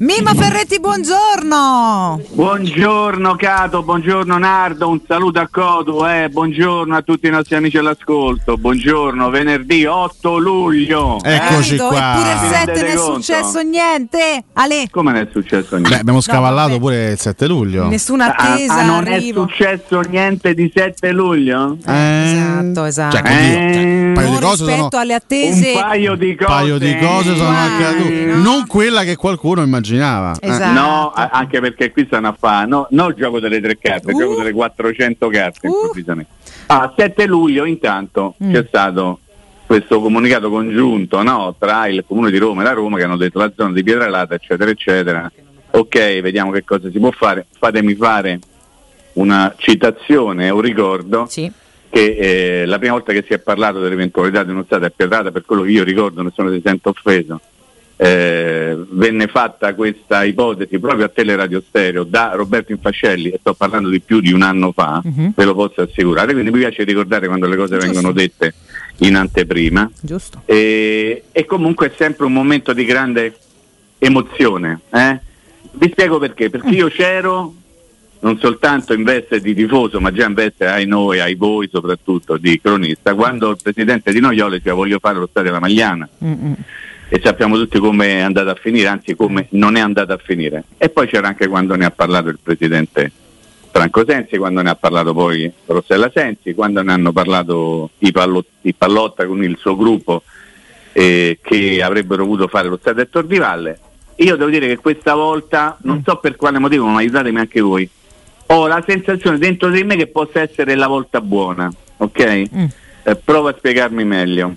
Mima Ferretti, buongiorno! Buongiorno Cato, buongiorno Nardo, un saluto a Codu, eh. buongiorno a tutti i nostri amici all'ascolto, buongiorno, venerdì 8 luglio. Eccoci Capito? qua. Eppure il Vi 7 rendete non è conto? successo niente. Ale, Come non è successo niente? Beh, abbiamo scavallato vabbè. pure il 7 luglio. nessuna Ah, attesa, ah, non arrivo. è successo niente di 7 luglio? Eh, Esatto, esatto. Cioè, oddio, Eh, cioè, un paio di cose rispetto sono, alle attese. Un paio di cose. paio di cose sono accadute. no? Non quella che qualcuno immaginava. Eh. Esatto. No, a- anche perché qui stanno a fare, no, non il gioco delle tre carte, il Uh. gioco delle 400 carte Uh. improvvisamente. A 7 luglio intanto Mm. c'è stato questo comunicato congiunto no, tra il Comune di Roma e la Roma che hanno detto la zona di Pietralata eccetera eccetera. Ok, vediamo che cosa si può fare. Fatemi fare una citazione, un ricordo Sì. che eh, la prima volta che si è parlato dell'eventualità di uno stato a Pietrata, per quello che io ricordo, nessuno si sente offeso, eh, venne fatta questa ipotesi proprio a Teleradio Stereo da Roberto Infascelli, e sto parlando di più di un anno fa, Mhm. ve lo posso assicurare, quindi mi piace ricordare quando le cose Giusto. vengono dette in anteprima. Giusto. E, e comunque è sempre un momento di grande emozione. eh. Vi spiego perché, perché io c'ero non soltanto in veste di tifoso, ma già in veste ai noi, ai voi soprattutto di cronista, quando il presidente di Noiole diceva voglio fare lo stadio alla Magliana Mm-mm. E sappiamo tutti come è andata a finire, anzi come non è andata a finire. E poi c'era anche quando ne ha parlato il presidente Franco Sensi, quando ne ha parlato poi Rossella Sensi, quando ne hanno parlato i, Pallo- i Pallotta con il suo gruppo eh, che avrebbero voluto fare lo stadio a Tor di Valle. Io devo dire che questa volta, non so per quale motivo, ma aiutatemi anche voi, ho la sensazione dentro di me che possa essere la volta buona, ok? Mm. Eh, provo a spiegarmi meglio.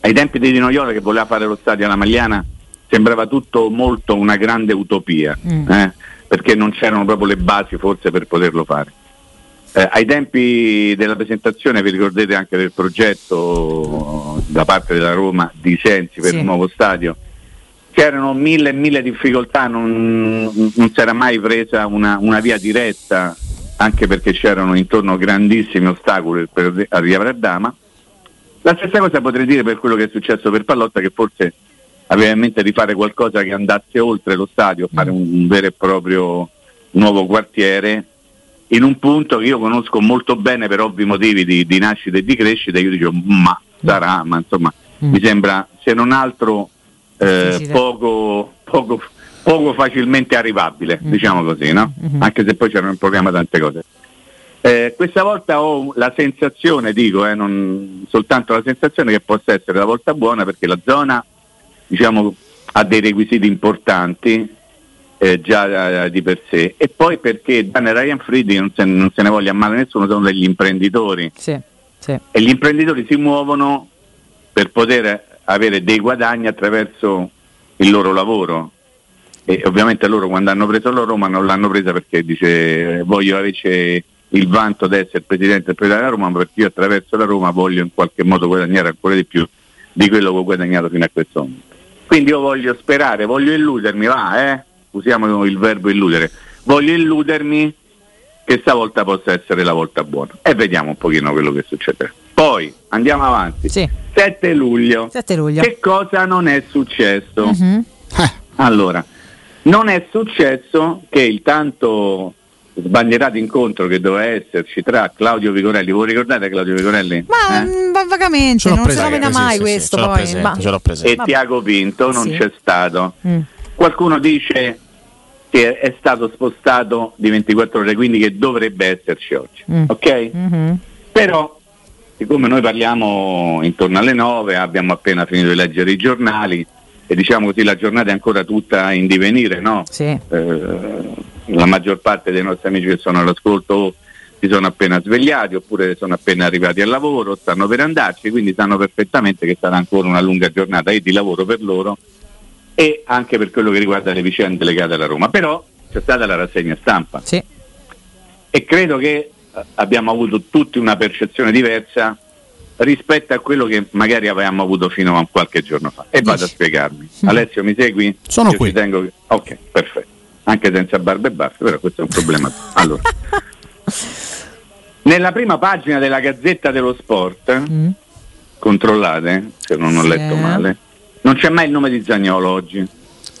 Ai tempi di Di Noiola che voleva fare lo stadio alla Magliana sembrava tutto molto una grande utopia, Mm. eh, perché non c'erano proprio le basi forse per poterlo fare. Eh, ai tempi della presentazione, vi ricordate anche del progetto da parte della Roma di Sensi per Sì. il nuovo stadio, c'erano mille e mille difficoltà, non, non si era mai presa una, una via diretta, anche perché c'erano intorno grandissimi ostacoli per arrivare a Dama. La stessa cosa potrei dire per quello che è successo per Pallotta, che forse aveva in mente di fare qualcosa che andasse oltre lo stadio, fare un, un vero e proprio nuovo quartiere, in un punto che io conosco molto bene per ovvi motivi di, di nascita e di crescita, io dicevo ma sarà, ma insomma Mm. mi sembra se non altro eh, Difficile. poco, poco, poco facilmente arrivabile, Mm. diciamo così, no? Mhm. anche se poi c'erano in programma tante cose. Eh, questa volta ho la sensazione, dico, eh, non soltanto la sensazione che possa essere la volta buona perché la zona diciamo, ha dei requisiti importanti eh, già eh, di per sé e poi perché Dan e Ryan Friedrich non se, non se ne voglia male nessuno, sono degli imprenditori Sì. Sì. e gli imprenditori si muovono per poter avere dei guadagni attraverso il loro lavoro e ovviamente loro quando hanno preso la Roma non l'hanno presa perché dice eh, voglio avere il vanto di essere presidente e presidente della Roma ma perché io attraverso la Roma voglio in qualche modo guadagnare ancora di più di quello che ho guadagnato fino a questo momento quindi io voglio sperare, voglio illudermi, va eh, usiamo il verbo illudere voglio illudermi che stavolta possa essere la volta buona e vediamo un pochino quello che succederà. Poi andiamo avanti. Sì. 7 luglio. 7 luglio. Che cosa non è successo? Mhm. Eh, Allora, non è successo che il tanto sbandierato incontro che doveva esserci tra Claudio Vigorelli, voi ricordate Claudio Vigorelli? Ma Eh? mm, va- vagamente, non si nomina sì, mai sì, sì, questo ce l'ho poi. presente, ma-. E Vabbè. Tiago Pinto non Sì. c'è stato. Mm. Qualcuno dice che è stato spostato di 24 ore, quindi che dovrebbe esserci oggi. Mm. Ok? Mhm. Però, siccome noi parliamo intorno alle 9, abbiamo appena finito di leggere i giornali e diciamo così la giornata è ancora tutta in divenire, no? Sì. Eh, la maggior parte dei nostri amici che sono all'ascolto si sono appena svegliati oppure sono appena arrivati al lavoro, stanno per andarci, quindi sanno perfettamente che sarà ancora una lunga giornata e di lavoro per loro e anche per quello che riguarda le vicende legate alla Roma. Però c'è stata la rassegna stampa Sì. e credo che eh, abbiamo avuto tutti una percezione diversa rispetto a quello che magari avevamo avuto fino a qualche giorno fa. E vado a spiegarmi. Mm. Alessio, mi segui? Sono Io qui. tengo Ok, perfetto. Anche senza barba e baffi, però questo è un problema. Allora, nella prima pagina della Gazzetta dello Sport, Mm. controllate, se non ho Sì. letto male, non c'è mai il nome di Zagnolo oggi.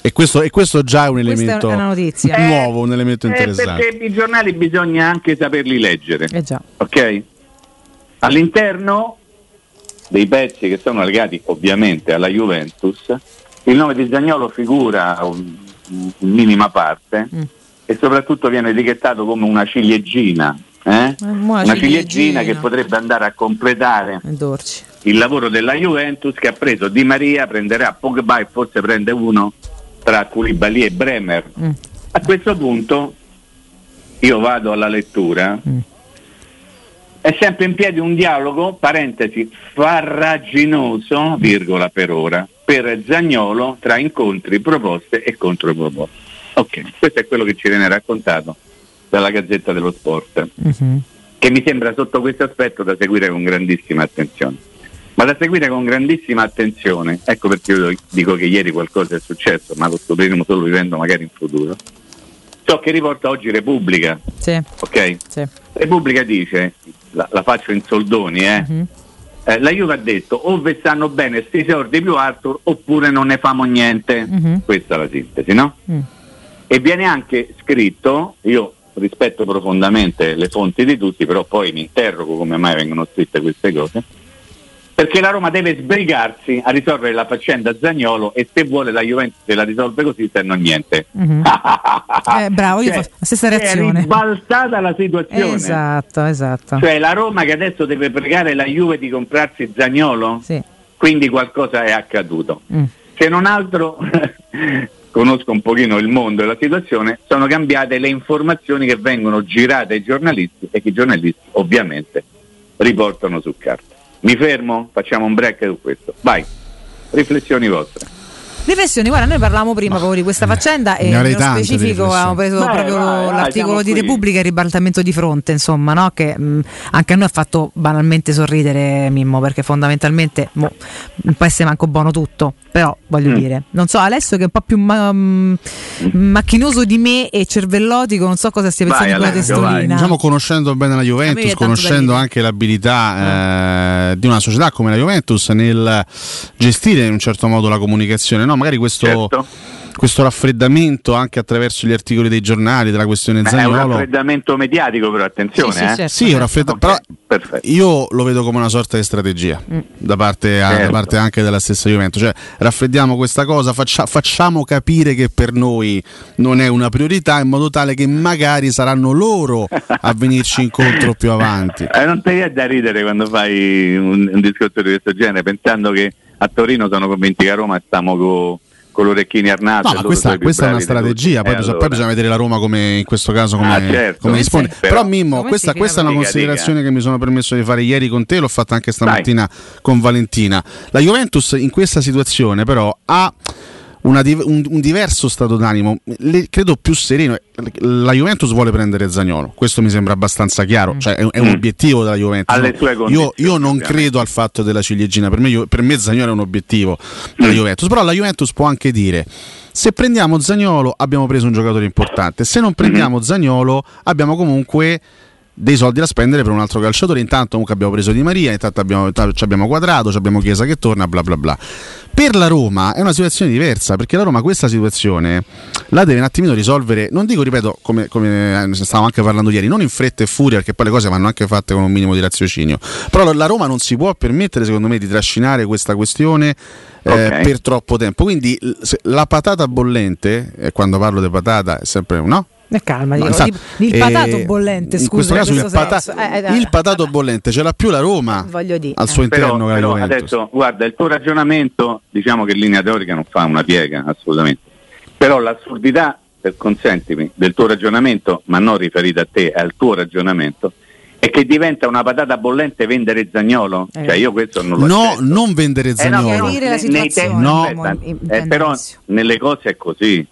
E questo, e questo già è un è elemento una notizia. nuovo, un elemento Eh, interessante. perché i giornali bisogna anche saperli leggere. Eh già. ok? All'interno dei pezzi che sono legati ovviamente alla Juventus, il nome di Zagnolo figura un- in minima parte Mm. e soprattutto viene etichettato come una ciliegina, eh? Eh, una ciliegina. ciliegina che potrebbe andare a completare Eh, il lavoro della Juventus che ha preso Di Maria, prenderà Pogba e forse prende uno tra Koulibaly e Bremer. Mm. A questo punto io vado alla lettura. Mm. È sempre in piedi un dialogo, parentesi, farraginoso, virgola per ora, per Zagnolo tra incontri, proposte e controproposte. Ok, questo è quello che ci viene raccontato dalla Gazzetta dello Sport Mhm. che mi sembra sotto questo aspetto da seguire con grandissima attenzione. Ma da seguire con grandissima attenzione, ecco perché io dico che ieri qualcosa è successo, ma lo scopriremo solo vivendo magari in futuro. Ciò che riporta oggi Repubblica, Sì, ok? sì. Repubblica dice, la, la faccio in soldoni, eh? Mhm. Eh, la Juve ha detto o vi stanno bene sti sordi più Arthur oppure non ne famo niente. Mhm. Questa è la sintesi, no? Mm. E viene anche scritto, io rispetto profondamente le fonti di tutti, però poi mi interrogo come mai vengono scritte queste cose, perché la Roma deve sbrigarsi a risolvere la faccenda Zagnolo e se vuole la Juventus se la risolve così, se no niente. Mhm. Eh, bravo, io Cioè, la stessa È reazione. ribaltata la situazione. Esatto, esatto. Cioè la Roma che adesso deve pregare la Juve di comprarsi Zagnolo, Sì. quindi qualcosa è accaduto. Mm. Se non altro, conosco un pochino il mondo e la situazione, sono cambiate le informazioni che vengono girate ai giornalisti e che i giornalisti ovviamente riportano su carta. Mi fermo? Facciamo un break su questo. Vai, riflessioni vostre. Riflessioni, guarda, noi parlavamo prima proprio di questa faccenda e ne avrei nello specifico avevamo preso Vai, proprio vai, vai, l'articolo di qui. Repubblica e il ribaltamento di fronte, insomma, no? che mh, anche a noi ha fatto banalmente sorridere Mimmo, perché fondamentalmente mo, non può essere manco buono tutto, però voglio Mm. dire, non so, Alessio che è un po' più ma- mh, macchinoso di me e cervellotico, non so cosa stia Vai, pensando di quella Alessio, vai. testolina. Diciamo conoscendo bene la Juventus, conoscendo anche l'abilità eh, di una società come la Juventus nel gestire in un certo modo la comunicazione, no? magari questo, Certo. questo raffreddamento anche attraverso gli articoli dei giornali della questione Beh, è un raffreddamento mediatico però attenzione. Sì, sì, eh. certo. Sì, è un raffredda- Ok, però io lo vedo come una sorta di strategia Mm. da, parte, a- da Certo. parte anche della stessa Juventus. Cioè, raffreddiamo questa cosa, faccia- facciamo capire che per noi non è una priorità in modo tale che magari saranno loro a venirci incontro più avanti. Eh, non ti viene da ridere quando fai un, un discorso di questo genere, pensando che a Torino sono convinti che a Roma stiamo con con l'orecchini. No, e ma loro questa, questa è una strategia, poi, Eh, bisogna, poi allora. bisogna vedere la Roma come in questo caso come, Ah, certo. come risponde. Sì, Però, però- Mimmo, Come questa, questa è una considerazione che mi sono permesso di fare ieri con te, l'ho fatta anche stamattina con Valentina. La Juventus in questa situazione però ha una un, un diverso stato d'animo, le- credo più sereno. La Juventus vuole prendere Zagnolo, questo mi sembra abbastanza chiaro, cioè è, è un Mm. obiettivo della Juventus. No? io, io non credo al fatto della ciliegina, per me, per me Zagnolo è un obiettivo della Mm. Juventus, però la Juventus può anche dire se prendiamo Zagnolo abbiamo preso un giocatore importante, se non prendiamo Mm-hmm. Zagnolo abbiamo comunque dei soldi da spendere per un altro calciatore. Intanto comunque abbiamo preso Di Maria, intanto abbiamo, intanto ci abbiamo quadrato, ci abbiamo Chiesa che torna, bla bla bla. Per la Roma è una situazione diversa, perché la Roma questa situazione la deve un attimino risolvere, non dico, ripeto, come, come eh, stavamo anche parlando ieri, non in fretta e furia, perché poi le cose vanno anche fatte con un minimo di raziocinio. Però la- Roma non si può permettere, secondo me, di trascinare questa questione eh, Ok. per troppo tempo. Quindi la patata bollente, e quando parlo di patata è sempre no? E calma, No, infatti, il, il eh, patato bollente, in scusa. questo caso il, questo pata- senso. Eh, eh, il eh, patato bollente ce l'ha più la Roma Voglio dire, al suo eh. Però, interno però Juventus. adesso, guarda, il tuo ragionamento, diciamo che in linea teorica non fa una piega, assolutamente. Però l'assurdità, per consentimi, del tuo ragionamento, ma non riferita a te, al tuo ragionamento, è che diventa una patata bollente vendere Zagnolo. Eh. Cioè io questo non lo no, accetto. non vendere Eh no, Zagnolo. però Chiarire la nei- tempi- no. aspetta, in- in- eh, però nelle cose è così.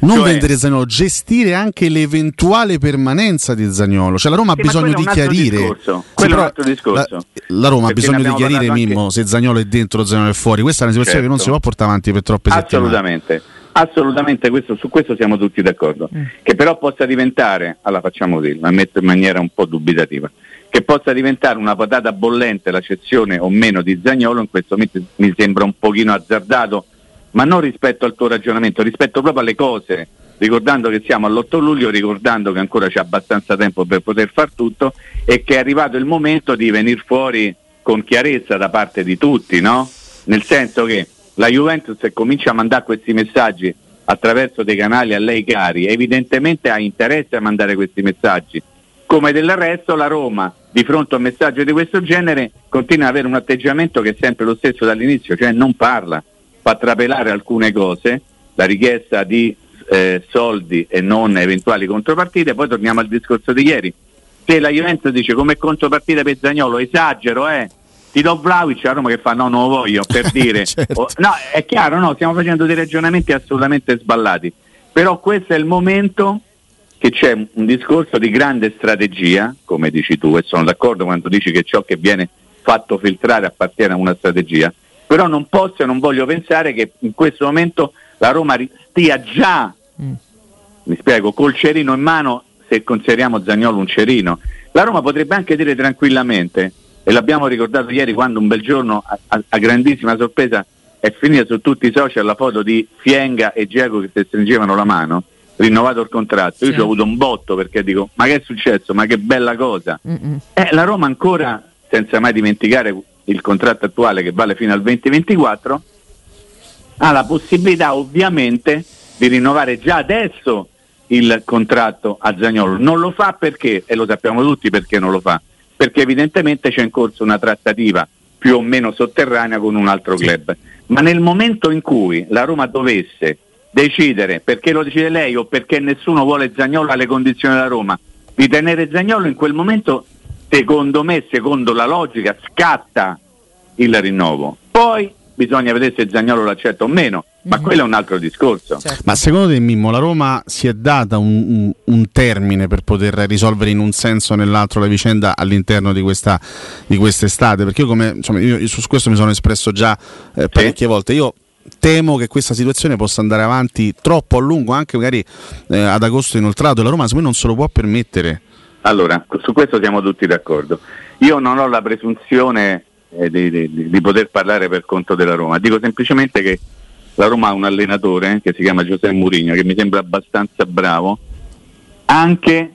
Non cioè- vendere Zagnolo, gestire anche l'eventuale permanenza di Zagnolo. Cioè la Roma ha Sì, ma bisogno di chiarire. discorso. Quello è un altro discorso. La, la Roma ha Perché bisogno ne di chiarire Mimmo anche- se Zagnolo è dentro o Zagnolo è fuori. Questa è una situazione che non si Certo. può portare avanti per troppe settimane. Assolutamente, assolutamente questo- su questo siamo tutti d'accordo. Mm. Che però possa diventare, alla facciamo dire, la metto in maniera un po' dubitativa, che possa diventare una patata bollente la cessione o meno di Zagnolo, in questo momento mi sembra un pochino azzardato ma non rispetto al tuo ragionamento, rispetto proprio alle cose, ricordando che siamo all'8 luglio, ricordando che ancora c'è abbastanza tempo per poter far tutto e che è arrivato il momento di venire fuori con chiarezza da parte di tutti, no? Nel senso che la Juventus se comincia a mandare questi messaggi attraverso dei canali a lei cari, evidentemente ha interesse a mandare questi messaggi. Come del resto la Roma, di fronte a un messaggio di questo genere, continua ad avere un atteggiamento che è sempre lo stesso dall'inizio, cioè non parla, fa trapelare alcune cose, la richiesta di eh, soldi e non eventuali contropartite, poi torniamo al discorso di ieri. Se la Juventus dice come contropartita per Zagnolo, esagero, eh, ti do Vlaovic a Roma che fa no non lo voglio per dire certo. oh, no è chiaro no stiamo facendo dei ragionamenti assolutamente sballati però questo è il momento che c'è un discorso di grande strategia come dici tu e sono d'accordo quando dici che ciò che viene fatto filtrare appartiene a una strategia però non posso e non voglio pensare che in questo momento la Roma stia già mm. mi spiego col cerino in mano se consideriamo Zagnolo un cerino. La Roma potrebbe anche dire tranquillamente e l'abbiamo ricordato ieri quando un bel giorno a, a, a grandissima sorpresa è finita su tutti i social la foto di Fienga e Diego che si stringevano la mano rinnovato il contratto, io sì. ho avuto un botto perché dico ma che è successo, ma che bella cosa. Eh, la Roma ancora senza mai dimenticare il contratto attuale che vale fino al 2024 ha la possibilità ovviamente di rinnovare già adesso il contratto a Zagnolo non lo fa perché, e lo sappiamo tutti perché non lo fa perché evidentemente c'è in corso una trattativa più o meno sotterranea con un altro club. Ma nel momento in cui la Roma dovesse decidere, perché lo decide lei o perché nessuno vuole Zagnolo alle condizioni della Roma, di tenere Zagnolo in quel momento, secondo me, secondo la logica, scatta il rinnovo. Poi bisogna vedere se Zagnolo l'accetta o meno, ma mm-hmm. quello è un altro discorso. Certo. Ma secondo te, Mimmo, la Roma si è data un, un, un, termine per poter risolvere in un senso o nell'altro la vicenda all'interno di, questa, di quest'estate? Perché io, come, insomma, io, su questo mi sono espresso già eh, parecchie sì. volte. Io temo che questa situazione possa andare avanti troppo a lungo, anche magari eh, ad agosto inoltrato, e la Roma secondo me non se lo può permettere. Allora, su questo siamo tutti d'accordo. Io non ho la presunzione eh, di, di, di, poter parlare per conto della Roma. Dico semplicemente che la Roma ha un allenatore eh, che si chiama Giuseppe Mourinho che mi sembra abbastanza bravo anche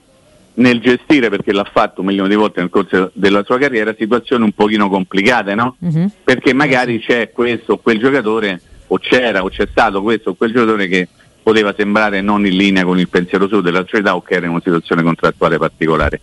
nel gestire, perché l'ha fatto un milione di volte nel corso della sua carriera, situazioni un pochino complicate, no? Mm-hmm. Perché magari c'è questo o quel giocatore, o c'era o c'è stato questo o quel giocatore che poteva sembrare non in linea con il pensiero suo della società o che era in una situazione contrattuale particolare.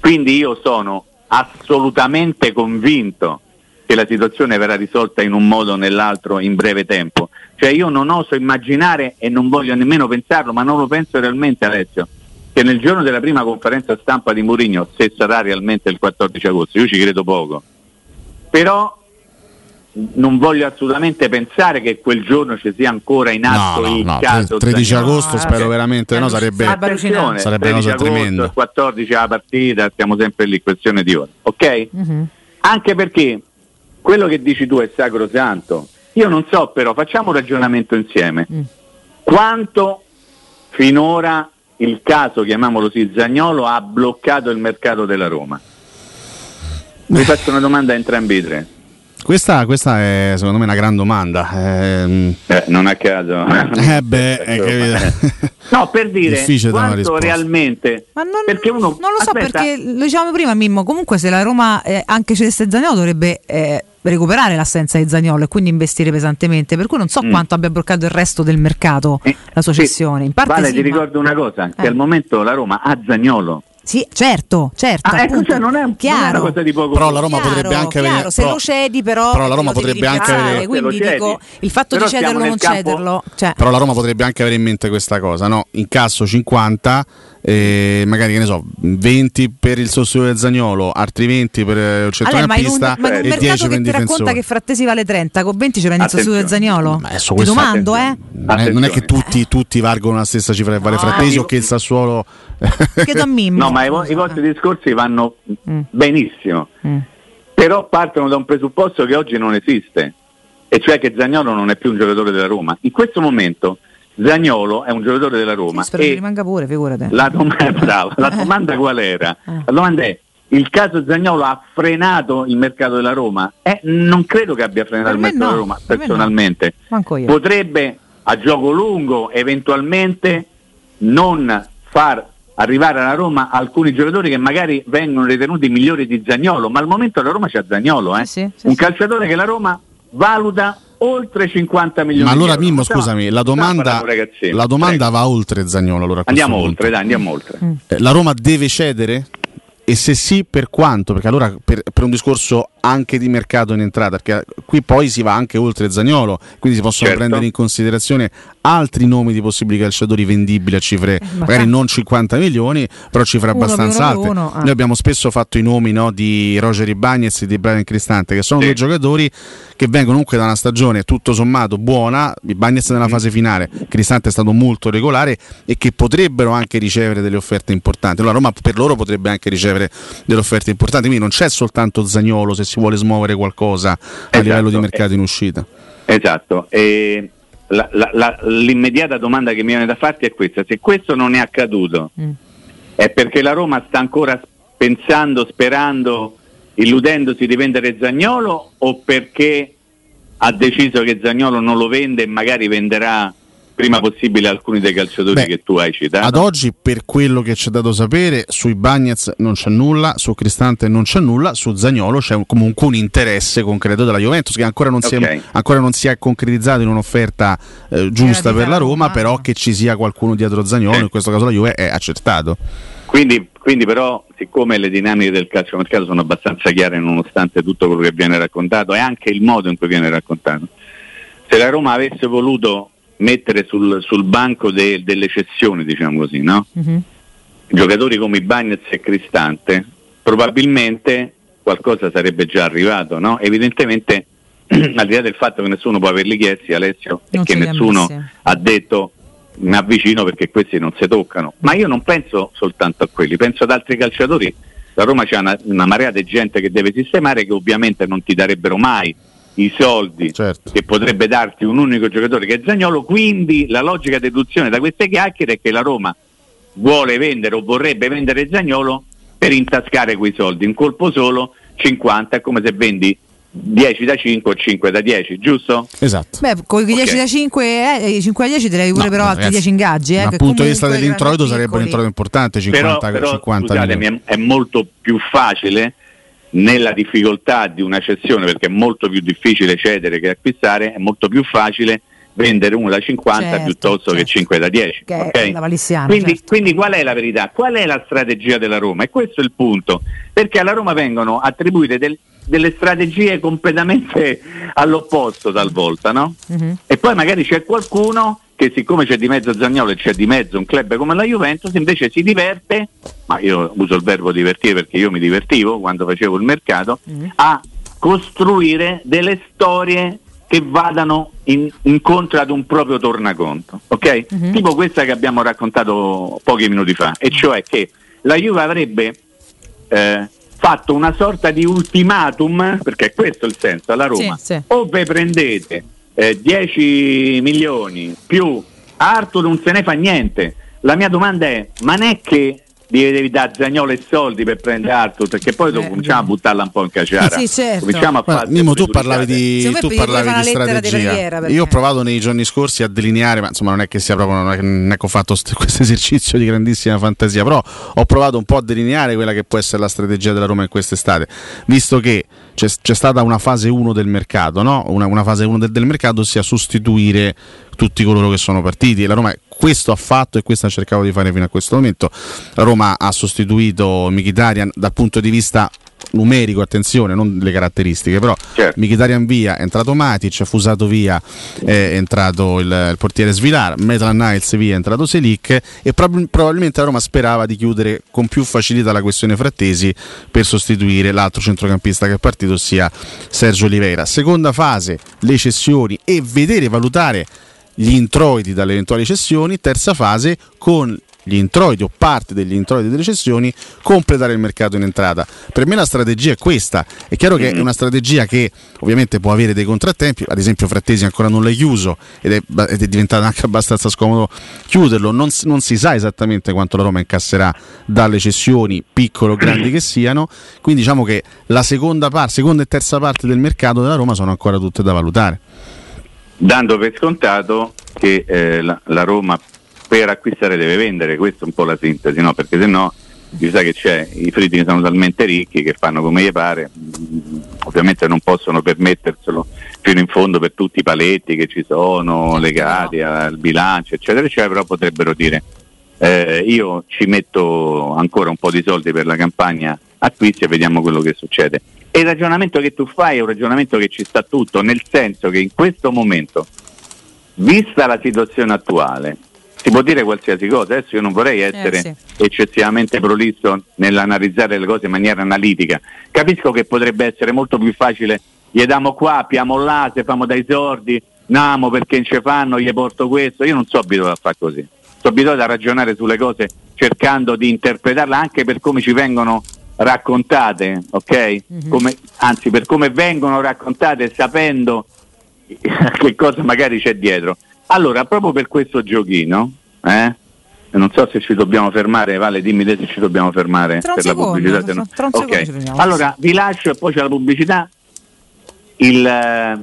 Quindi io sono assolutamente convinto che la situazione verrà risolta in un modo o nell'altro in breve tempo. Cioè io non oso immaginare e non voglio nemmeno pensarlo, ma non lo penso realmente Alessio, che nel giorno della prima conferenza stampa di Mourinho, se sarà realmente il 14 agosto, io ci credo poco, però non voglio assolutamente pensare che quel giorno ci sia ancora in atto no, no, il no, caso 13 agosto spero eh, veramente no, sarebbe, sarebbe una cosa tremenda 14 la partita stiamo sempre lì questione di ore ok? Mm-hmm. anche perché quello che dici tu è sacrosanto. Io non so però, facciamo un ragionamento insieme. Mm. Quanto finora il caso, chiamiamolo così, Zagnolo ha bloccato il mercato della Roma? Vi faccio una domanda a entrambi i tre. Questa, questa, è secondo me una gran domanda. Eh, eh, non a caso. Eh beh, è no, per dire quanto realmente. Ma non, perché uno, non lo so aspetta. perché lo dicevamo prima, Mimmo. Comunque, se la Roma eh, anche cedesse Zagnolo dovrebbe eh, recuperare l'assenza di Zagnolo e quindi investire pesantemente. Per cui non so mm. quanto abbia bloccato il resto del mercato eh, la sua cessione. In parte vale, sì, ti ma... ricordo una cosa: che al momento la Roma ha Zagnolo sì, certo, certo. Ah, ecco, cioè non, è, chiaro. non è una cosa di poco. Però la Roma chiaro, potrebbe anche chiaro, avere. Se però, lo cedi, però. Però la Roma potrebbe anche avere. Quindi dico, il fatto però di cederlo o non campo... cederlo. Cioè. Però la Roma potrebbe anche avere in mente questa cosa, no? Incasso 50 eh, magari che ne so 20 per il sostituto del Zagnolo altri 20 per il centrocampista allora, ma in un, ma in un mercato che ti racconta che Frattesi vale 30 con 20 ci prendi il sostituto del Zagnolo ma ti domando eh. non è, non è, che tutti, tutti valgono la stessa cifra che vale no, Frattesi o che il Sassuolo? Chiedo a Mimmo? No ma i, vo- i vostri discorsi vanno mm. benissimo. Mm. però partono da un presupposto che oggi non esiste e cioè che Zagnolo non è più un giocatore della Roma. In questo momento Zagnolo è un giocatore della Roma. Sì, spero che rimanga pure, figurate. La, dom- bravo, la domanda qual era? Eh. La domanda è il caso Zagnolo ha frenato il mercato della Roma? Eh, non credo che abbia frenato il mercato no, della Roma, personalmente. No. Potrebbe a gioco lungo eventualmente non far arrivare alla Roma alcuni giocatori che magari vengono ritenuti migliori di Zagnolo, ma al momento la Roma c'è Zagnolo, eh? sì, sì, un sì. calciatore che la Roma valuta oltre 50 milioni. Ma allora Mimmo, scusami, la domanda, la domanda va oltre Zagnolo. Allora, andiamo oltre, dai, andiamo oltre. Mm. La Roma deve cedere? E se sì, per quanto? Perché allora per, per, un discorso anche di mercato in entrata, perché qui poi si va anche oltre Zagnolo, quindi si possono certo. prendere in considerazione altri nomi di possibili calciatori vendibili a cifre eh, magari non 50 milioni, però cifre uno abbastanza alte. Uno, ah. Noi abbiamo spesso fatto i nomi no, di Roger Ibagnez e di Brian Cristante, che sono sì. due giocatori che vengono comunque da una stagione tutto sommato buona, Ibagnez nella mm. fase finale, Cristante è stato molto regolare e che potrebbero anche ricevere delle offerte importanti. Allora Roma per loro potrebbe anche ricevere delle offerte importanti, quindi non c'è soltanto Zagnolo se si vuole smuovere qualcosa a esatto. livello di mercato in uscita. Esatto. E la, la, la, l'immediata domanda che mi viene da farti è questa: se questo non è accaduto, mm. è perché la Roma sta ancora pensando, sperando, illudendosi di vendere Zagnolo o perché ha deciso che Zagnolo non lo vende e magari venderà prima possibile alcuni dei calciatori Beh, che tu hai citato. Ad oggi, per quello che c'è dato sapere, sui Bagnets non c'è nulla, su Cristante non c'è nulla, su Zagnolo c'è comunque un interesse concreto della Juventus che ancora non, okay. si, è, ancora non si, è, concretizzato in un'offerta eh, giusta per la Roma, però che ci sia qualcuno dietro Zagnolo, eh. in questo caso la Juve, è accertato. Quindi, quindi però, siccome le dinamiche del calciomercato sono abbastanza chiare nonostante tutto quello che viene raccontato e anche il modo in cui viene raccontato, se la Roma avesse voluto mettere sul, sul banco de, delle cessioni, diciamo così, no? Mm-hmm. Giocatori come Bagnez e Cristante, probabilmente qualcosa sarebbe già arrivato, no? Evidentemente, al di là del fatto che nessuno può averli chiesti, Alessio, non e che nessuno ha detto mi avvicino perché questi non si toccano. Ma io non penso soltanto a quelli, penso ad altri calciatori. La Roma c'è una, una marea di gente che deve sistemare che ovviamente non ti darebbero mai i soldi certo. che potrebbe darti un unico giocatore che è Zagnolo, quindi la logica deduzione da queste chiacchiere è che la Roma vuole vendere o vorrebbe vendere Zagnolo per intascare quei soldi, in colpo solo 50 è come se vendi 10 da 5 o 5 da 10, giusto? Esatto. Beh, con i 10 okay. da 5, eh, 5 da 10 direi pure no, però altri 10 ingaggi. Eh, dal punto di vista dell'introito sarebbe un introito importante, 50, però, però 50 scusatemi, è molto più facile nella difficoltà di una cessione, perché è molto più difficile cedere che acquistare, è molto più facile vendere uno da 50 certo, piuttosto certo. che 5 da 10. Okay? Quindi, certo. quindi, qual è la verità? Qual è la strategia della Roma? E questo è il punto, perché alla Roma vengono attribuite del, delle strategie completamente all'opposto talvolta, no? Mm-hmm. E poi magari c'è qualcuno che siccome c'è di mezzo Zagnolo e c'è di mezzo un club come la Juventus invece si diverte, ma io uso il verbo divertire perché io mi divertivo quando facevo il mercato, mm. a costruire delle storie che vadano in, incontro ad un proprio tornaconto, ok? Mm-hmm. Tipo questa che abbiamo raccontato pochi minuti fa, e cioè che la Juve avrebbe eh, fatto una sorta di ultimatum, perché questo è il senso alla Roma, sì, sì. o ve prendete eh, 10 milioni più Arthur non se ne fa niente. La mia domanda è, ma non è che devi dare Zagnolo e soldi per prendere Arthur perché poi dopo eh, cominciamo a buttarla un po' in caciara. Sì, certo. cominciamo a fare Mimo tu parlavi di, tu parlavi di strategia. io ho provato nei giorni scorsi a delineare ma insomma non è che sia proprio non è, non è che ho fatto st- questo esercizio di grandissima fantasia però ho provato un po' a delineare quella che può essere la strategia della Roma in quest'estate. Visto che c'è, c'è stata una fase 1 del mercato no? una, una fase 1 del, del mercato sia sostituire tutti coloro che sono partiti. E la Roma questo ha fatto e questo ha cercato di fare fino a questo momento. Roma ha sostituito Mkhitaryan dal punto di vista numerico, attenzione, non le caratteristiche, però certo. Mkhitaryan via, è entrato Matic, Fusato via, è entrato il, il portiere Svilar, Metal Niles via, è entrato Selic e prob- probabilmente la Roma sperava di chiudere con più facilità la questione Frattesi per sostituire l'altro centrocampista che è partito, ossia Sergio Oliveira. Seconda fase, le cessioni e vedere, valutare gli introiti dalle eventuali cessioni, terza fase con gli introiti o parte degli introiti delle cessioni, completare il mercato in entrata. Per me la strategia è questa. È chiaro che è una strategia che ovviamente può avere dei contrattempi, ad esempio Frattesi ancora non l'ha chiuso ed è, ed è diventato anche abbastanza scomodo chiuderlo, non, non, si sa esattamente quanto la Roma incasserà dalle cessioni, piccole o grandi che siano, quindi diciamo che la seconda, par- seconda e terza parte del mercato della Roma sono ancora tutte da valutare. Dando per scontato che eh, la, la Roma per acquistare deve vendere, questa è un po' la sintesi, no? perché se no si sa che c'è, i fritti sono talmente ricchi che fanno come gli pare, ovviamente non possono permetterselo fino in fondo per tutti i paletti che ci sono legati al bilancio, eccetera, eccetera, però potrebbero dire eh, io ci metto ancora un po' di soldi per la campagna acquisti e vediamo quello che succede. E il ragionamento che tu fai è un ragionamento che ci sta tutto, nel senso che in questo momento, vista la situazione attuale, si può dire qualsiasi cosa, adesso io non vorrei eh, essere eh, sì. eccessivamente prolisso nell'analizzare le cose in maniera analitica, capisco che potrebbe essere molto più facile, gli diamo qua, piamo là, se famo dai sordi, namo perché non ce fanno, gli porto questo, io non so abituato a fare così, sono abituato a ragionare sulle cose cercando di interpretarle anche per come ci vengono raccontate, ok? Mm-hmm. Come, anzi per come vengono raccontate sapendo che cosa magari c'è dietro. Allora, proprio per questo giochino, eh, non so se ci dobbiamo fermare, Vale, dimmi te se ci dobbiamo fermare tra per secondo, la pubblicità. Tra, tra okay. Allora, vi lascio e poi c'è la pubblicità. Il, eh,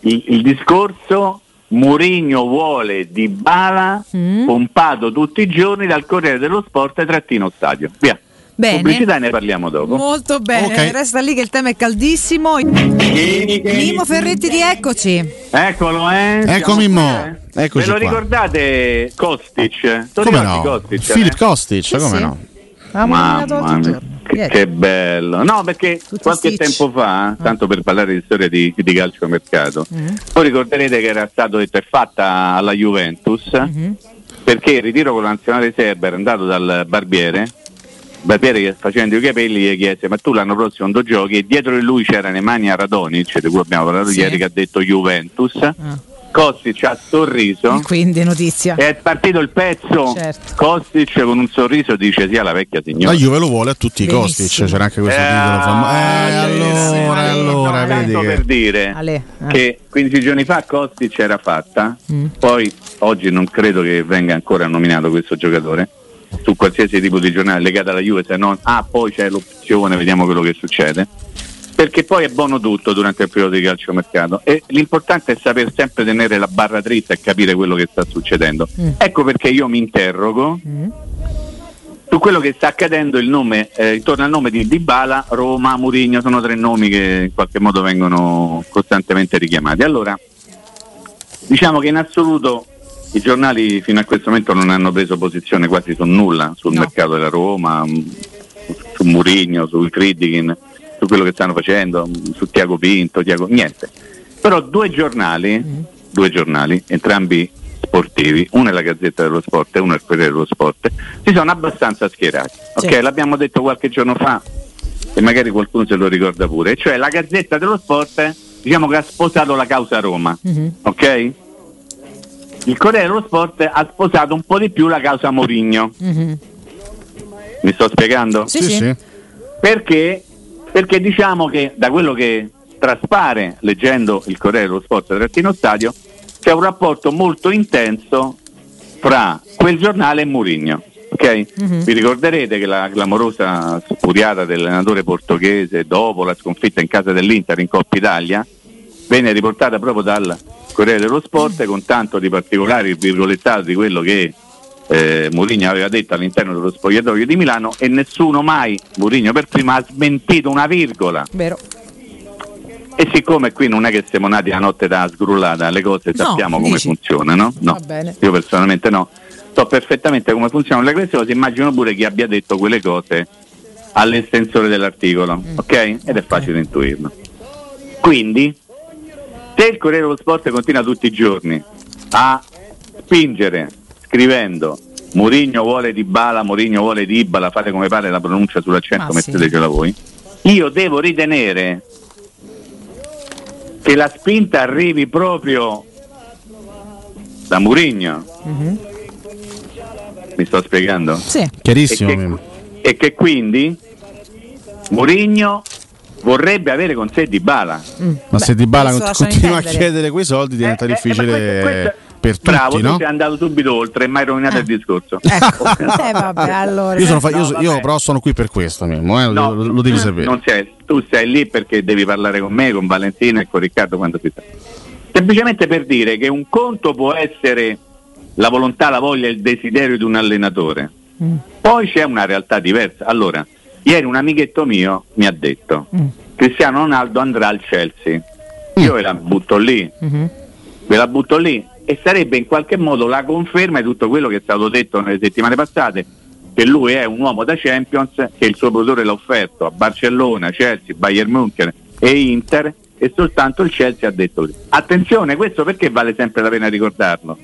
il, il discorso Murigno vuole di Bala mm. pompato tutti i giorni dal Corriere dello Sport trattino stadio. Via. Bene. Pubblicità e ne parliamo dopo. Molto bene, okay. resta lì che il tema è caldissimo. Mimo Ferretti di Eccoci. Eccolo, eh. Eccomi mo. Eccoci Ve lo qua. ricordate Kostic? Come no? Kostic, Filip eh? Kostic, sì, come sì. no? Mamma mia, che, che, bello. No, perché Tutti qualche stitch. tempo fa, ah. tanto per parlare di storia di, di calciomercato, mm. voi ricorderete che era stato detto è fatta alla Juventus mm-hmm. perché il ritiro con la nazionale serba era andato dal barbiere Barbieri che facendo i capelli gli chiese ma tu l'anno prossimo non giochi e dietro di lui c'era Nemanja Radonic di cui abbiamo parlato sì. ieri che ha detto Juventus ah. Kostic ha sorriso quindi notizia è partito il pezzo certo. Kostic con un sorriso dice sia la vecchia signora la Juve lo vuole a tutti i Kostic c'era anche questo eh, titolo famoso eh, allora, eh, allora vedi che... per dire Ale. Eh. che 15 giorni fa Kostic era fatta mm. poi oggi non credo che venga ancora nominato questo giocatore su qualsiasi tipo di giornale legata alla Juve, se non ah poi c'è l'opzione, vediamo quello che succede. Perché poi è buono tutto durante il periodo di calciomercato e l'importante è saper sempre tenere la barra dritta e capire quello che sta succedendo. Mm. Ecco perché io mi interrogo mm. su quello che sta accadendo il nome, eh, intorno al nome di Dybala, Roma, Murigno, sono tre nomi che in qualche modo vengono costantemente richiamati. Allora, diciamo che in assoluto i giornali fino a questo momento non hanno preso posizione quasi su nulla, sul no. mercato della Roma, su Murigno, su Friedkin, su quello che stanno facendo, su Tiago Pinto, Tiago, niente. Però due giornali, mm. due giornali, entrambi sportivi, uno è la Gazzetta dello Sport e uno è il Corriere dello Sport, si sono abbastanza schierati. Sì. Ok, l'abbiamo detto qualche giorno fa e magari qualcuno se lo ricorda pure, cioè la Gazzetta dello Sport diciamo che ha sposato la causa Roma, mm-hmm. ok? il Corriere dello Sport ha sposato un po' di più la causa Mourinho. Mm-hmm. Mi sto spiegando? Sì, sì. sì. Perché? Perché diciamo che da quello che traspare leggendo il Corriere dello Sport trattino stadio c'è un rapporto molto intenso fra quel giornale e Mourinho. Okay? Mm-hmm. Vi ricorderete che la clamorosa spuriata dell'allenatore portoghese dopo la sconfitta in casa dell'Inter in Coppa Italia venne riportata proprio dal Corriere dello Sport con tanto di particolari virgolettato di quello che eh, Mourinho aveva detto all'interno dello spogliatoio di Milano e nessuno mai, Mourinho per prima, ha smentito una virgola. Vero. E siccome qui non è che siamo nati la notte da sgrullata, le cose no, sappiamo come funzionano, no? Io personalmente no. So perfettamente come funzionano le cose, immagino pure chi abbia detto quelle cose all'estensore dell'articolo, mm. ok? Ed è facile intuirlo. Quindi se il Corriere dello Sport continua tutti i giorni a spingere scrivendo Mourinho vuole di Bala, Mourinho vuole di Ibala, fate come pare la pronuncia sull'accento, ah, mettetecela sì. voi. Io devo ritenere che la spinta arrivi proprio da Mourinho. Mm-hmm. Mi sto spiegando? Sì. Chiarissimo. E che, e che quindi Mourinho vorrebbe avere con sé Di Bala. Mm. Ma Beh, se Di Bala continua a chiedere quei soldi diventa eh, difficile. Eh, questo, questo, per Bravo, tutti, tu no? sei andato subito oltre e mai rovinato eh. il discorso. Ecco. eh, vabbè, allora. Io, sono fa- io, no, io però sono qui per questo, Mimmo, eh? no, lo, lo, devi sapere. Sei, tu sei lì perché devi parlare con me, con Valentina e con Riccardo quando si sta. Semplicemente per dire che un conto può essere la volontà, la voglia, il desiderio di un allenatore. Mm. Poi c'è una realtà diversa. Allora, ieri un amichetto mio mi ha detto mm. Cristiano Ronaldo andrà al Chelsea. Io ve la butto lì. Mm-hmm. Ve la butto lì e sarebbe in qualche modo la conferma di tutto quello che è stato detto nelle settimane passate, che lui è un uomo da Champions, che il suo produttore l'ha offerto a Barcellona, Chelsea, Bayern München e Inter e soltanto il Chelsea ha detto così. Attenzione, questo perché vale sempre la pena ricordarlo?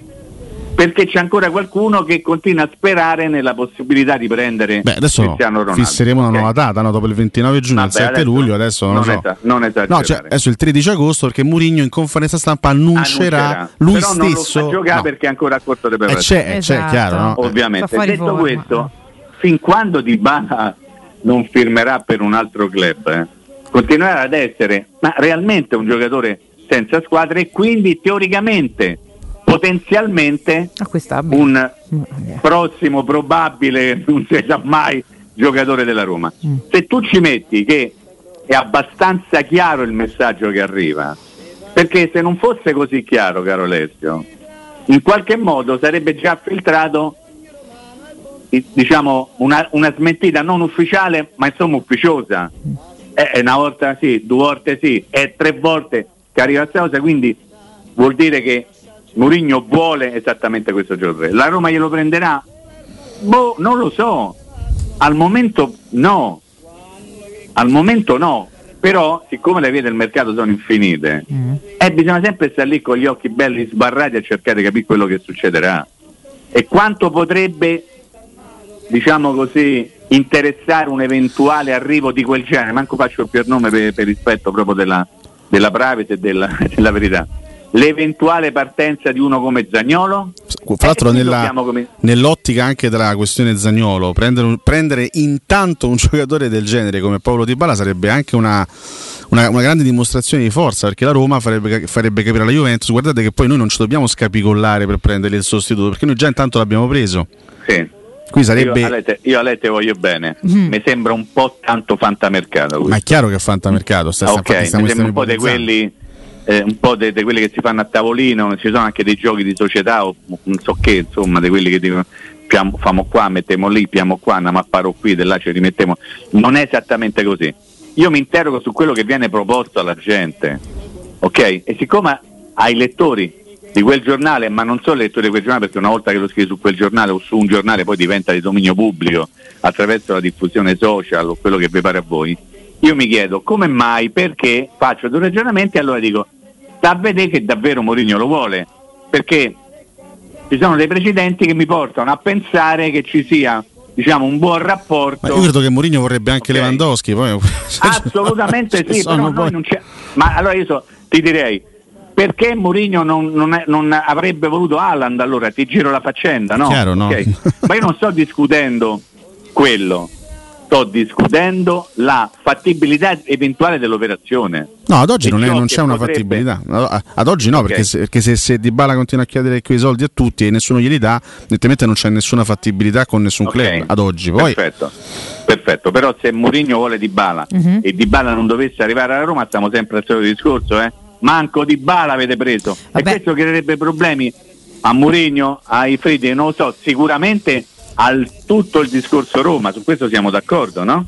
Perché c'è ancora qualcuno che continua a sperare nella possibilità di prendere Beh, adesso Cristiano Ronaldo. fisseremo una nuova data no? dopo il 29 giugno Vabbè, il 7 adesso, luglio adesso non, non lo so esa- non no, cioè, adesso il 13 agosto perché Mourinho in conferenza stampa annuncerà, annuncerà. lui Però stesso non lo giocare no. perché è ancora a corto di preparazione eh, c'è, esatto. c'è chiaro no? ovviamente detto questo fin quando Di Bala non firmerà per un altro club eh, continuerà ad essere ma realmente un giocatore senza squadra e quindi teoricamente potenzialmente un mm, prossimo probabile, non si sa mai, giocatore della Roma. Mm. Se tu ci metti che è abbastanza chiaro il messaggio che arriva, perché se non fosse così chiaro, caro Alessio, in qualche modo sarebbe già filtrato diciamo una, una smentita non ufficiale ma insomma ufficiosa. È una volta sì, due volte sì, è tre volte che arriva a cosa, quindi vuol dire che Mourinho vuole esattamente questo giocatore. La Roma glielo prenderà? Boh, non lo so. Al momento no. Al momento no. Però, siccome le vie del mercato sono infinite, mm. eh, bisogna sempre stare lì con gli occhi belli sbarrati a cercare di capire quello che succederà. E quanto potrebbe, diciamo così, interessare un eventuale arrivo di quel genere. Manco faccio più il nome per, per rispetto proprio della, della privacy e della, della verità l'eventuale partenza di uno come Zagnolo? Fra l'altro eh, nella, come... nell'ottica anche della questione Zagnolo, prendere, prendere, intanto un giocatore del genere come Paolo Di Bala sarebbe anche una, una, una, grande dimostrazione di forza perché la Roma farebbe, farebbe, capire alla Juventus guardate che poi noi non ci dobbiamo scapicollare per prendere il sostituto perché noi già intanto l'abbiamo preso. Sì. Qui sarebbe... Io a, Lete, io a Lete voglio bene, mm. mi sembra un po' tanto fantamercato. Questo. Ma è chiaro che è fantamercato, sta, okay, mi sembra un po' di quelli eh, un po' di quelli che si fanno a tavolino, ci sono anche dei giochi di società o non so che, insomma, di quelli che dicono piamo, famo qua, mettiamo lì, piamo qua, andiamo a paro qui, da là ci rimettiamo. Non è esattamente così. Io mi interrogo su quello che viene proposto alla gente, ok? E siccome ai lettori di quel giornale, ma non solo lettori di quel giornale, perché una volta che lo scrivi su quel giornale o su un giornale poi diventa di dominio pubblico attraverso la diffusione social o quello che vi pare a voi, io mi chiedo come mai, perché faccio due ragionamenti e allora dico, sta a vedere che davvero Mourinho lo vuole, perché ci sono dei precedenti che mi portano a pensare che ci sia diciamo un buon rapporto. Ma io credo che Mourinho vorrebbe anche okay. Lewandowski. Poi... Assolutamente sì, però poi... non c'è. Ma allora io so, ti direi perché Mourinho non, non, è, non, avrebbe voluto Haaland allora ti giro la faccenda, no? Chiaro, no? Okay. Ma io non sto discutendo quello sto discutendo la fattibilità eventuale dell'operazione. No, ad oggi non, è, non, c'è una potrebbe... fattibilità. Ad oggi no, okay. perché, se, perché se, se Di Bala continua a chiedere quei soldi a tutti e nessuno glieli dà, evidentemente non c'è nessuna fattibilità con nessun okay. club ad oggi. Poi... Perfetto. Perfetto, però se Mourinho vuole Di Bala uh-huh. e Di Bala non dovesse arrivare alla Roma, stiamo sempre al solito discorso, eh? Manco Di Bala avete preso. Vabbè. E questo creerebbe problemi a Mourinho, ai Fridi, non lo so, sicuramente al tutto il discorso Roma, su questo siamo d'accordo, no?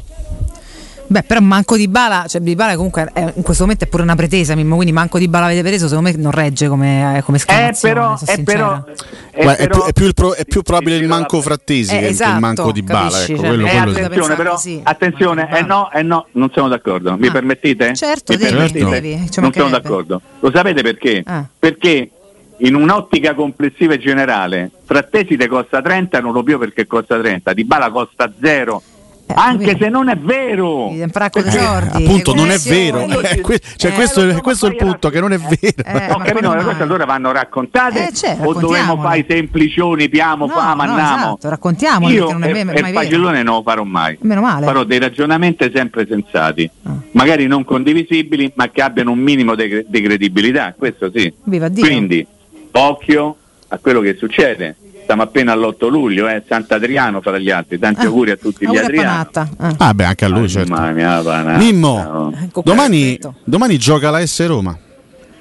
Beh, però manco di Bala, cioè di Bala comunque è, in questo momento è pure una pretesa, Mimmo, quindi manco di Bala avete preso, secondo me non regge come, come esclamazione. Eh, però, è, però, è, però, è, più, è, più pro, è, più, probabile il manco Frattesi eh, che esatto, il manco di Bala. Ecco, cioè, quello, eh, quello attenzione, però, sì. attenzione, eh no, eh no, non siamo d'accordo. Mi ah, permettete? Certo, Mi devi, permettete? devi, non sono d'accordo. Lo sapete perché? Ah. Perché in un'ottica complessiva e generale, Frattesi te costa 30 non lo più perché costa 30, Di Bala costa 0 Eh, anche se non è vero. Di sordi appunto non è vero. eh, que- cioè, eh, questo, è, questo è il punto che non è vero. eh, ho capito le cose allora vanno raccontate eh, cioè, o dobbiamo fare i semplicioni piamo no, fama no, andiamo esatto, raccontiamo io non è, e, mai il pagellone non lo farò mai. Meno male. Farò dei ragionamenti sempre sensati ah. magari non condivisibili ma che abbiano un minimo di credibilità questo sì. Viva Dio. quindi occhio a quello che succede siamo appena all'8 luglio, eh, Sant'Adriano fra gli altri, tanti Ah, auguri a tutti gli Adriani. Eh. Ah beh, anche a lui, certo. Mamma mia, panata. Mimmo, Ecco, domani, domani gioca la S Roma.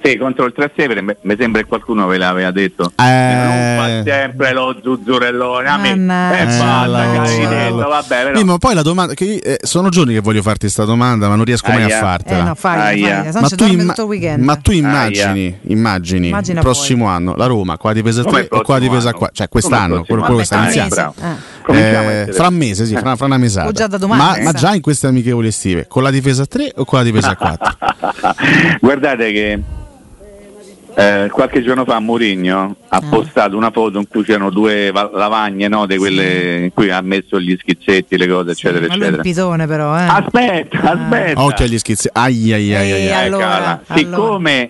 Sì, contro il Trastevere, mi sembra che qualcuno ve l'aveva detto. Eh. Non fa sempre lo zuzzurellone, a me. E Eh, che hai lo- detto, vabbè, però. Mimmo, poi la domanda, che, eh, sono giorni che voglio farti questa domanda, ma non riesco mai Aia. a fartela. Eh no, fai, Aia. fai, se no ma, tu imma- ma tu immagini, immagini Immagina il prossimo anno la Roma qua di pesa Come 3 il o qua di prossimo pesa anno? 4, cioè quest'anno, quello, quello che sta iniziando. Eh, essere- fra un mese, sì, fra, fra una mesata. O già da domani, ma, eh, ma già in queste amichevoli estive, con la difesa 3 o con la difesa 4? Guardate che eh, qualche giorno fa Mourinho ha Ah. postato una foto in cui c'erano due va- lavagne, no, di quelle in cui ha messo gli schizzetti, le cose, eccetera, è un eccetera. pitone però, eh. Aspetta, aspetta. Occhio agli schizzi. Ai ai ai ai, ai. allora, allora. Siccome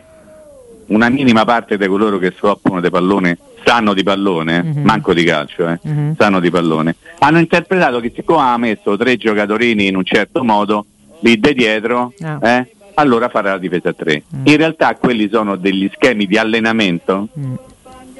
una minima parte di coloro che soffrono di pallone sanno di pallone, Mhm. manco di calcio, eh, Mhm. sanno di pallone, hanno interpretato che siccome ha messo tre giocatorini in un certo modo, lì de dietro, Ah. eh, allora farà la difesa a tre. In realtà quelli sono degli schemi di allenamento Mm.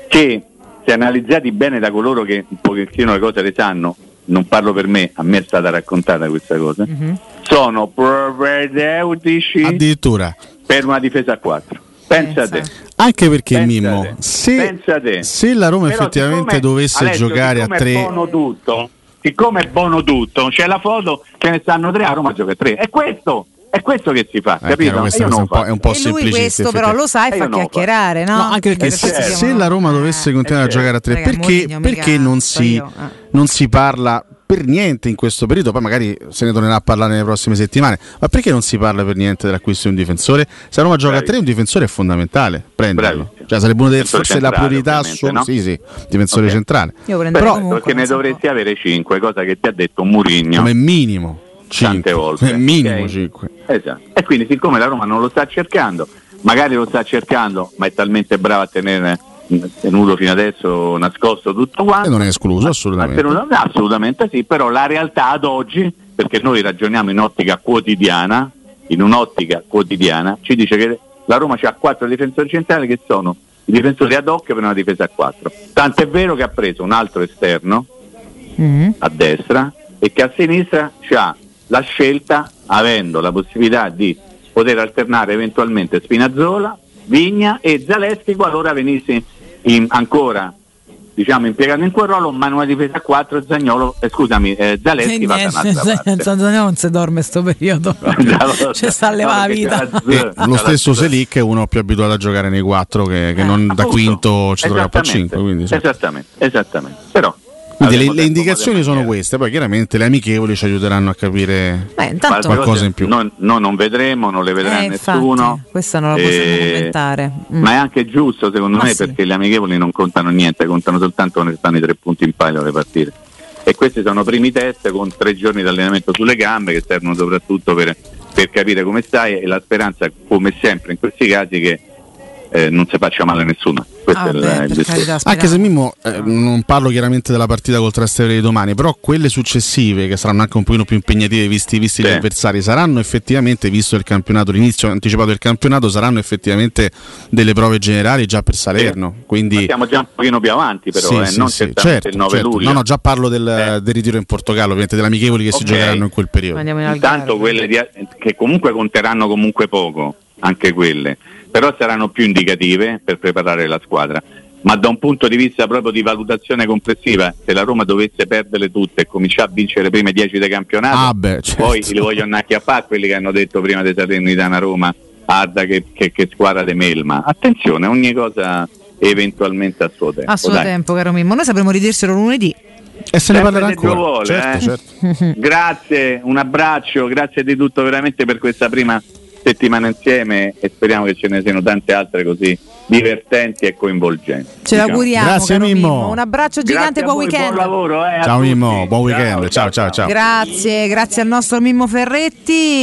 che, se analizzati bene da coloro che un pochettino le cose le sanno, non parlo per me, a me è stata raccontata questa cosa, Mhm. sono propedeutici Addirittura. per una difesa a 4. Pensa a te. Anche perché Pensa Mimmo, se, se la Roma Però effettivamente siccome- dovesse Alessio, giocare a siccome 3 È buono tutto, siccome è buono tutto, c'è la foto, ce ne stanno tre, a Roma gioca a 3. È questo, è questo che si fa, Eh, capito? io cosa è non un po', è un po' lui questo però lo sa e Eh, fa chiacchierare, no? No, anche perché Eh, se, se la Roma dovesse continuare a Eh, giocare a 3, Raga, perché, Mourinho perché non, si, eh. non si parla per niente in questo periodo? Poi magari se ne tornerà a parlare nelle prossime settimane. Ma perché non si parla per niente dell'acquisto di un difensore? Se la Roma gioca a 3, un difensore è fondamentale. Prenderlo. Bravissimo. Cioè, sarebbe una forse la priorità assoluta. no? Sì, sì, difensore Ok. centrale. Io Però comunque, perché ne dovresti avere 5, cosa che ti ha detto Murigno. Come minimo. Tante 5. volte. minimo Ok? 5. Esatto. E quindi siccome la Roma non lo sta cercando, magari lo sta cercando, ma è talmente brava a tenere tenuto fino adesso nascosto tutto quanto. E non è escluso assolutamente. tenuto- assolutamente sì, però la realtà ad oggi, perché noi ragioniamo in ottica quotidiana, in un'ottica quotidiana, ci dice che la Roma ha quattro difensori centrali che sono i difensori ad hoc per una difesa a 4. Tant'è vero che ha preso un altro esterno Mhm. a destra e che a sinistra ha la scelta, avendo la possibilità di poter alternare eventualmente Spinazzola, Vigna e Zaleschi qualora venisse in- ancora diciamo impiegato in quel ruolo, ma in una difesa a 4 Zagnolo, eh, scusami, eh, Zaleschi va da un'altra parte. non si dorme sto periodo. Ci sta a levare la vita. E lo stesso Selic è uno più abituato a giocare nei 4 che, che Eh, non da Appunto. quinto ci gioca a Esattamente. 5. Quindi, sì. esattamente, esattamente. Però Quindi le, le indicazioni sono queste, poi chiaramente le amichevoli ci aiuteranno a capire. Beh, intanto Qualcosa in più. Noi, noi non vedremo, non le vedrà Eh, infatti, nessuno. questa non la possiamo Eh, commentare. Mm. Ma è anche giusto secondo Ma me sì. perché le amichevoli non contano niente, contano soltanto quando stanno i tre punti in palio alle partite. E questi sono primi test con tre giorni di allenamento sulle gambe che servono soprattutto per, per capire come stai e la speranza, come sempre in questi casi, che eh, non si faccia male a nessuno. Questo Ah, è il- beh, il carità, Anche se. Mimmo, eh, non parlo chiaramente della partita col Trastevere di domani, però quelle successive, che saranno anche un pochino più impegnative visti, visti Sì. gli avversari, saranno effettivamente, visto il campionato, l'inizio anticipato del campionato, saranno effettivamente delle prove generali già per Salerno. Quindi Ma siamo già un pochino più avanti però, Sì, eh, sì, non sì, certo, il 9 certo. luglio. No, no, già parlo del, Eh. del ritiro in Portogallo, ovviamente delle amichevoli che si Ok. giocheranno in quel periodo. In Intanto quelle di- che comunque conteranno comunque poco, anche quelle, però saranno più indicative per preparare la squadra. Ma da un punto di vista proprio di valutazione complessiva, se la Roma dovesse perderle tutte e cominciare a vincere le prime 10 di campionato, Ah, beh, certo. poi li voglio andare a fare quelli che hanno detto prima di Salernitana Roma, Adda che, che, che squadra di Melma. Attenzione, ogni cosa eventualmente a suo tempo. A suo dai. tempo, caro Mimmo. Noi sapremo ridirselo lunedì. E se ne parlerà ancora. vuole, certo, eh. certo. Grazie, un abbraccio, grazie di tutto veramente per questa prima settimana insieme e speriamo che ce ne siano tante altre così divertenti e coinvolgenti. Ce diciamo. l'auguriamo. Grazie, Mimmo. Mimmo. Un abbraccio gigante, buon voi, weekend. Buon lavoro, eh, Ciao tutti. Mimmo, buon weekend. ciao ciao. ciao. Grazie, grazie al nostro Mimmo Ferretti.